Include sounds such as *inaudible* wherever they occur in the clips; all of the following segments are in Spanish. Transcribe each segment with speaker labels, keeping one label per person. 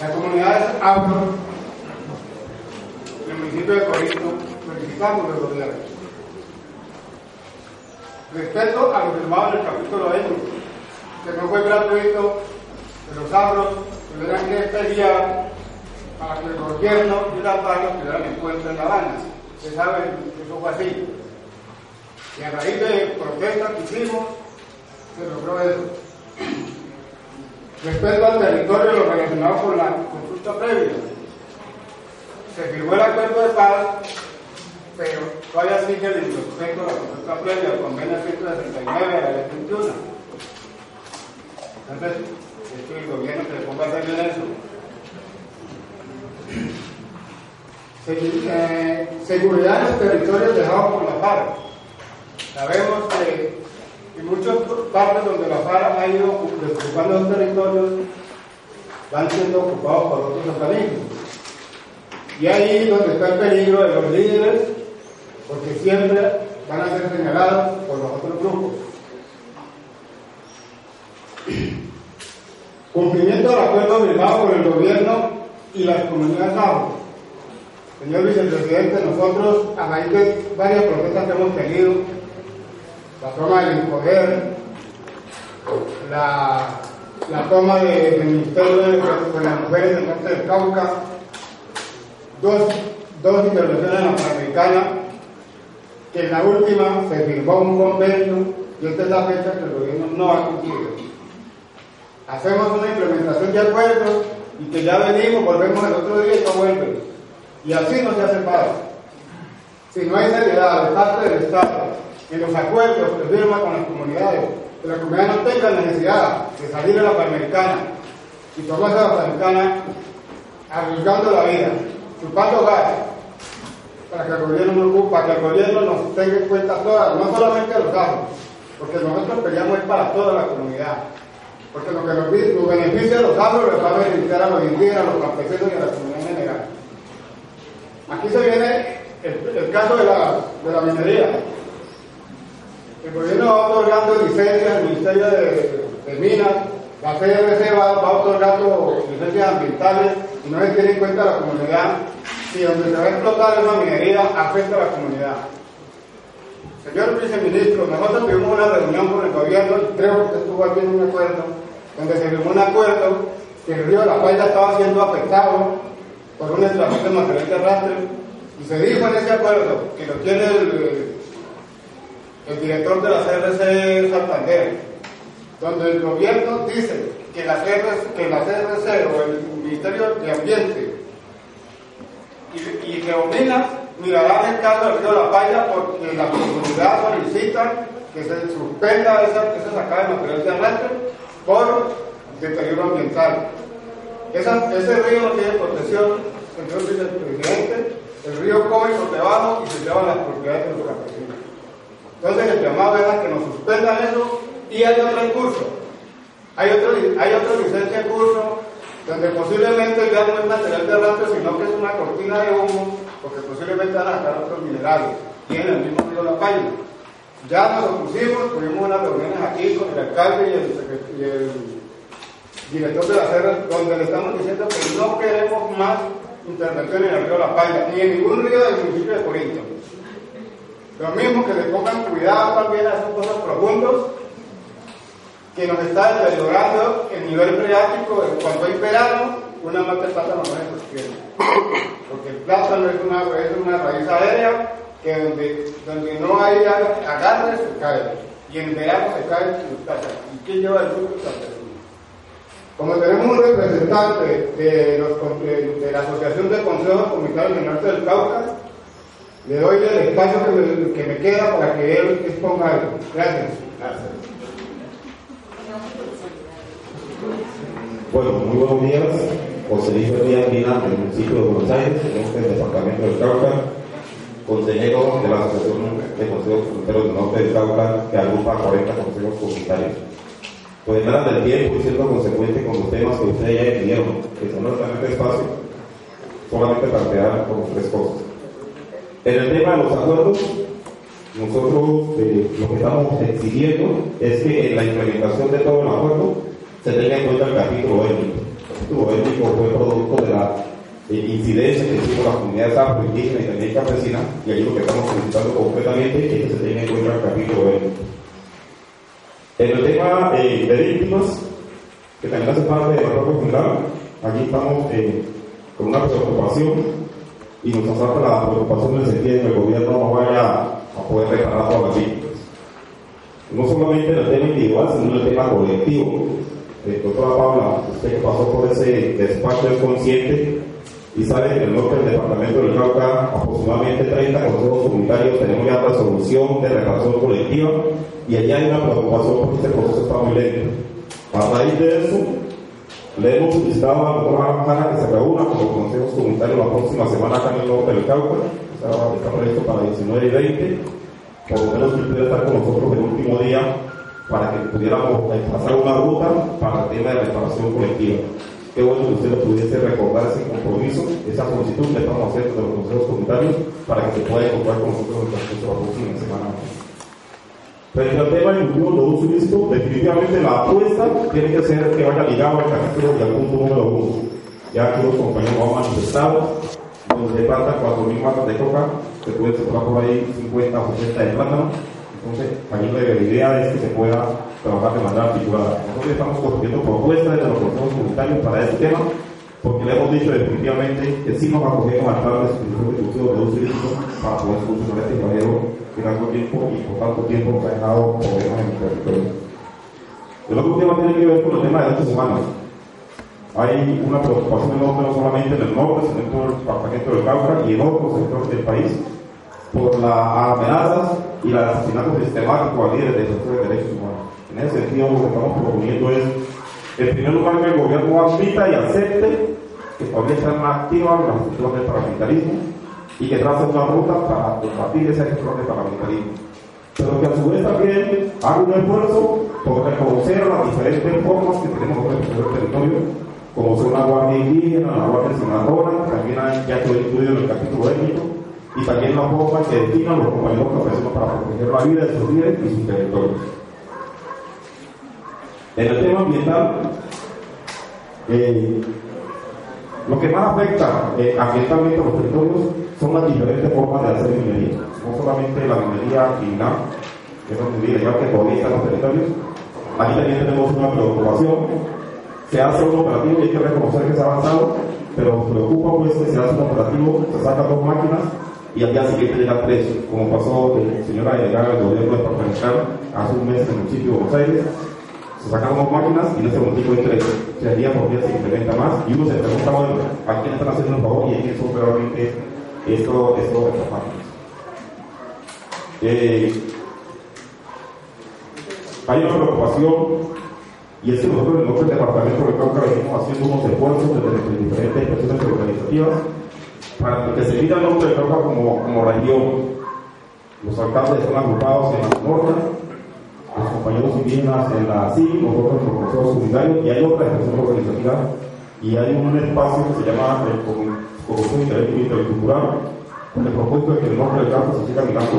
Speaker 1: La comunidad es Abro, el municipio de Corinto, el gobierno. Respecto a lo firmado en el capítulo 1, que no fue gratuito, que los tuvieran que pelear para que el gobierno y las barras tuvieran en cuenta en La Habana. Ustedes saben que eso fue así. Y a raíz de protestas que hicimos, se logró eso. Respecto al territorio, lo relacionado con la consulta previa, se firmó el acuerdo de paz, pero todavía sigue el introspecto de la consulta previa, el convenio 169 de la ley 21. Entonces, es el gobierno se ponga a hacer eso. Eh, seguridad en los territorios dejados por la FARC. Sabemos que en muchas partes donde la FARC ha ido ocupando los territorios, van siendo ocupados por otros organismos. Y ahí donde está el peligro de los líderes, porque siempre van a ser señalados por los otros grupos. *clears throat* Cumplimiento del acuerdo firmado por el gobierno y las comunidades abajo. Señor vicepresidente, nosotros, a raíz de varias protestas que hemos tenido, la toma del poder, la, la toma del de Ministerio de, las Mujeres del Norte del Cauca, dos, dos intervenciones Panamericana, que en la última se firmó un convenio y esta es la fecha que el gobierno no ha cumplido. Hacemos una implementación de acuerdos y que ya venimos, volvemos el otro día y no vuelven. Y así no se hace paz. Si no hay seriedad de parte del Estado en los acuerdos que firma con las comunidades, que las comunidades no tengan necesidad de salir de la Panamericana y tomarse la Panamericana arriesgando la vida, chupando gas, para que el gobierno no ocupa, que el gobierno nos tenga en cuenta todas, no solamente los ajos, porque nosotros peleamos es para toda la comunidad. Porque lo que nos, beneficia a los afros les va a beneficiar a los indígenas, a los campesinos y a la comunidad en general. Aquí se viene el, caso de la, minería. El gobierno va otorgando licencias al Ministerio de, Minas, la CRC va, otorgando licencias ambientales y no se tiene en cuenta la comunidad. Si donde se va a explotar esa minería afecta a la comunidad. Señor viceministro, nosotros tuvimos una reunión con el gobierno y creo que estuvo aquí en un acuerdo, donde se firmó un acuerdo que el río La Paila estaba siendo afectado por una extracción de material de arrastre y se dijo en ese acuerdo que lo tiene el, el director de la CRC Santander, donde el gobierno dice que la, CRC, o el Ministerio de Ambiente y, y Geominas mirarán el caso del río La Paila porque la comunidad solicita que se suspenda esa, esa sacada de material de arrastre por deterioro ambiental. Esa, ese río no tiene protección, señor vicepresidente, el río come por debajo y se llevan las propiedades de los campesinos. Entonces el llamado es a que nos suspendan eso y hay otro curso. Hay otro, hay otra licencia en curso donde posiblemente ya no es material de arrastre, sino que es una cortina de humo, porque posiblemente van a sacar otros minerales, y en el mismo río La Paila. Ya nos opusimos, tuvimos unas reuniones aquí con el alcalde y el, y el director de la CERA, donde le estamos diciendo que no queremos más intervención en el río La Paila, ni en ningún río del municipio de Corinto. Lo mismo que le pongan cuidado también a esos pozos profundos que nos está deteriorando el nivel freático cuando hay verano, una mata de plátano no se sostiene. Porque el plátano es una, es una raíz aérea que donde, donde no hay agarre se cae. Y en verano se cae el plátano. ¿Y quién lleva el fruto? Como tenemos un representante de, los, la Asociación de Consejos Comunitarios del Norte del Cauca, le doy el espacio que me, que me queda para que él exponga algo. Gracias.
Speaker 2: Bueno, muy buenos días. José Luis Díaz Vina, del municipio de Buenos Aires, del departamento del Cauca, consejero de la Asociación de Consejos Comunitarios del Norte del Cauca, que agrupa 40 consejos comunitarios. Pues nada del tiempo y siendo consecuente con los temas que ustedes ya decidieron, que son realmente espacio, solamente plantear como tres cosas. En el tema de los acuerdos, nosotros eh, lo que estamos exigiendo es que en la implementación de todo el acuerdo se tenga en cuenta el capítulo 20. capítulo étnico fue producto de la eh, incidencia que hicimos las comunidades afroindígenas y también campesinas, y ahí lo que estamos solicitando concretamente es que se tenga en cuenta el capítulo étnico. En el tema eh, de víctimas, que también hace parte de la propia general, allí estamos eh, con una preocupación y nos asalta la preocupación en el sentido de que el gobierno no vaya a poder reparar las víctimas. No solamente en el tema individual, sino en el tema colectivo. Eh, doctora Paula, usted que pasó por ese despacho es consciente y sabe que en el norte del departamento del Cauca aproximadamente 30 consejos comunitarios tenemos ya resolución de reparación colectiva y allá hay una preocupación porque este proceso está muy lento. A raíz de eso, le hemos solicitado a la doctora que se reúna con los consejos comunitarios la próxima semana acá en el norte del Cauca, está, previsto para 19 y 20, por lo menos que pudiera estar con nosotros el último día para que pudiéramos trazar una ruta para el tema de reparación colectiva. Qué bueno que usted pudiese recordar ese compromiso, esa solicitud que estamos haciendo de los consejos comunitarios para que se pueda encontrar con nosotros en la próxima semana. Frente al tema de unión de definitivamente la apuesta tiene que ser que vaya ligado al capítulo y al punto número uno. Ya aquí los compañeros han manifestado, donde faltan 4.000 matas de coca, se puede sembrar por ahí 50 o 60 de plátano, entonces, allí la idea es que se pueda trabajar de manera articulada. Nosotros estamos construyendo propuestas de los consejos comunitarios para este tema, porque le hemos dicho definitivamente que sí nos acogemos al plan de sustitución de cultivo de uso ilícito para poder solucionar este caballero que tanto tiempo y por tanto tiempo nos ha dejado problemas en el territorio. El otro tema tiene que ver con el tema de derechos humanos. Hay una preocupación enorme no solamente en el norte, sino en todo el departamento del Cauca y en otros sectores del país por las amenazas y el asesinato sistemático a líderes de de derechos humanos. En ese sentido, lo que estamos proponiendo es, en primer lugar, que el gobierno admita y acepte que todavía están activas las estructuras del paramilitarismo y que trace una ruta para combatir esas estructuras del paramilitarismo. Pero que a su vez también haga un esfuerzo por reconocer las diferentes formas que tenemos de defender el territorio, como son la Guardia Indígena, la Guardia Senadora, que también hay, ya quedó incluido en el capítulo étnico, y también la forma que destinan los compañeros profesionales para proteger la vida de sus líderes y sus territorios. En el tema ambiental, eh, lo que más afecta eh, ambientalmente a los territorios son las diferentes formas de hacer minería. No solamente la minería criminal, que es minería ilegal que todavía los territorios. Aquí también tenemos una preocupación. Se hace un operativo y hay que reconocer que se ha avanzado, pero nos preocupa pues que se hace un operativo, se sacan dos máquinas y al día siguiente llega preso, como pasó el señora delegada del gobierno departamental hace un mes en el municipio de Buenos Aires. Se sacaron dos máquinas y en ese momento hay tres. O sea, día por día se implementa más y uno se pregunta, bueno, ¿a quién están haciendo el favor y a quién son realmente esto, esto, estas máquinas? Eh, hay una preocupación y es que nosotros en el departamento de Cauca venimos haciendo unos esfuerzos desde diferentes expresiones organizativas para que se mida el nombre de Cauca como, como región. Los alcaldes son agrupados en la norte, los compañeros indígenas en la CIM, nosotros en los consejos comunitarios, y hay otra expresión organizativa, y hay un espacio que se llama el Intelectual Intercultural, con el propósito de que el norte del Cauca se siga mirando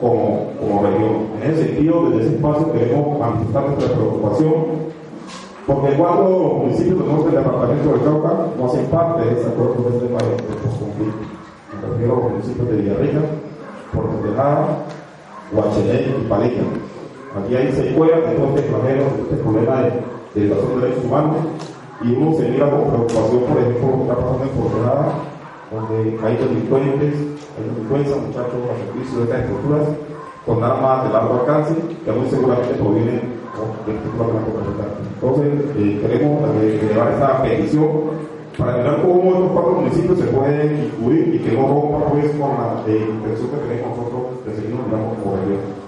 Speaker 2: como, como región. En ese sentido, desde ese espacio queremos manifestar nuestra preocupación porque los municipios del norte del departamento del Cauca no hacen parte de ese acuerdo de este país de conflicto. Me refiero a los municipios de Villarrica, Puerto Tejada, Huachelé y Palilla. Aquí hay secuelas de estos extranjeros, de problema de, de derechos humanos, y uno se mira con preocupación, por ejemplo, lo que está pasando en donde hay delincuentes, hay delincuencia, muchachos a servicio de estas estructuras, con armas de largo alcance, que muy seguramente provienen de estructuras de entonces, eh, queremos eh, elevar esta petición para mirar cómo estos cuatro municipios se pueden incluir y que no rompa pues con la eh, intención que tenemos nosotros de seguirnos mirando como región.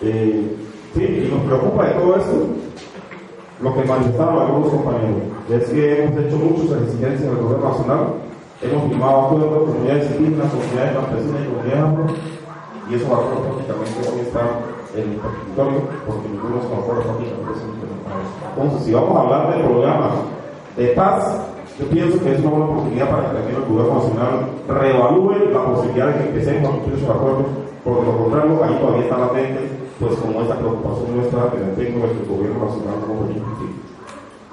Speaker 2: Eh, sí, y nos preocupa de todo esto lo que manifestaron algunos compañeros, es que hemos hecho muchas exigencias del gobierno nacional, hemos firmado acuerdos con comunidades indígenas, comunidades campesinas y comunidades afro, y eso va a prácticamente hoy está en el territorio, porque ninguno se conforma prácticamente Entonces, si vamos a hablar de programas de paz, yo pienso que es una buena oportunidad para que también el gobierno nacional reevalúe la posibilidad de que empecemos a cumplir esos acuerdos, porque lo contrario, ahí todavía está latente, pues como esta preocupación nuestra que tengo nuestro gobierno nacional como político.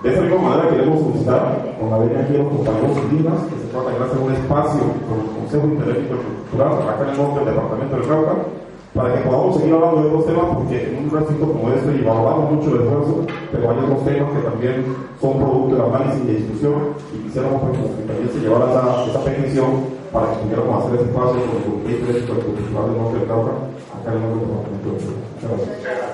Speaker 2: De esa misma manera queremos solicitar con la venia aquí a los compañeros indígenas que se pueda tener un espacio con el Consejo Interético Cultural acá en el norte del departamento del Cauca para que podamos seguir hablando de otros temas porque en un recinto como este y mucho el esfuerzo pero hay otros temas que también son producto del análisis y de discusión y quisiéramos pues, que también se llevara esa, esa petición para que pudiéramos hacer ese espacio con el Comité Interético Cultural del Norte del Cauca acá en el del departamento del Cauca. Muchas gracias.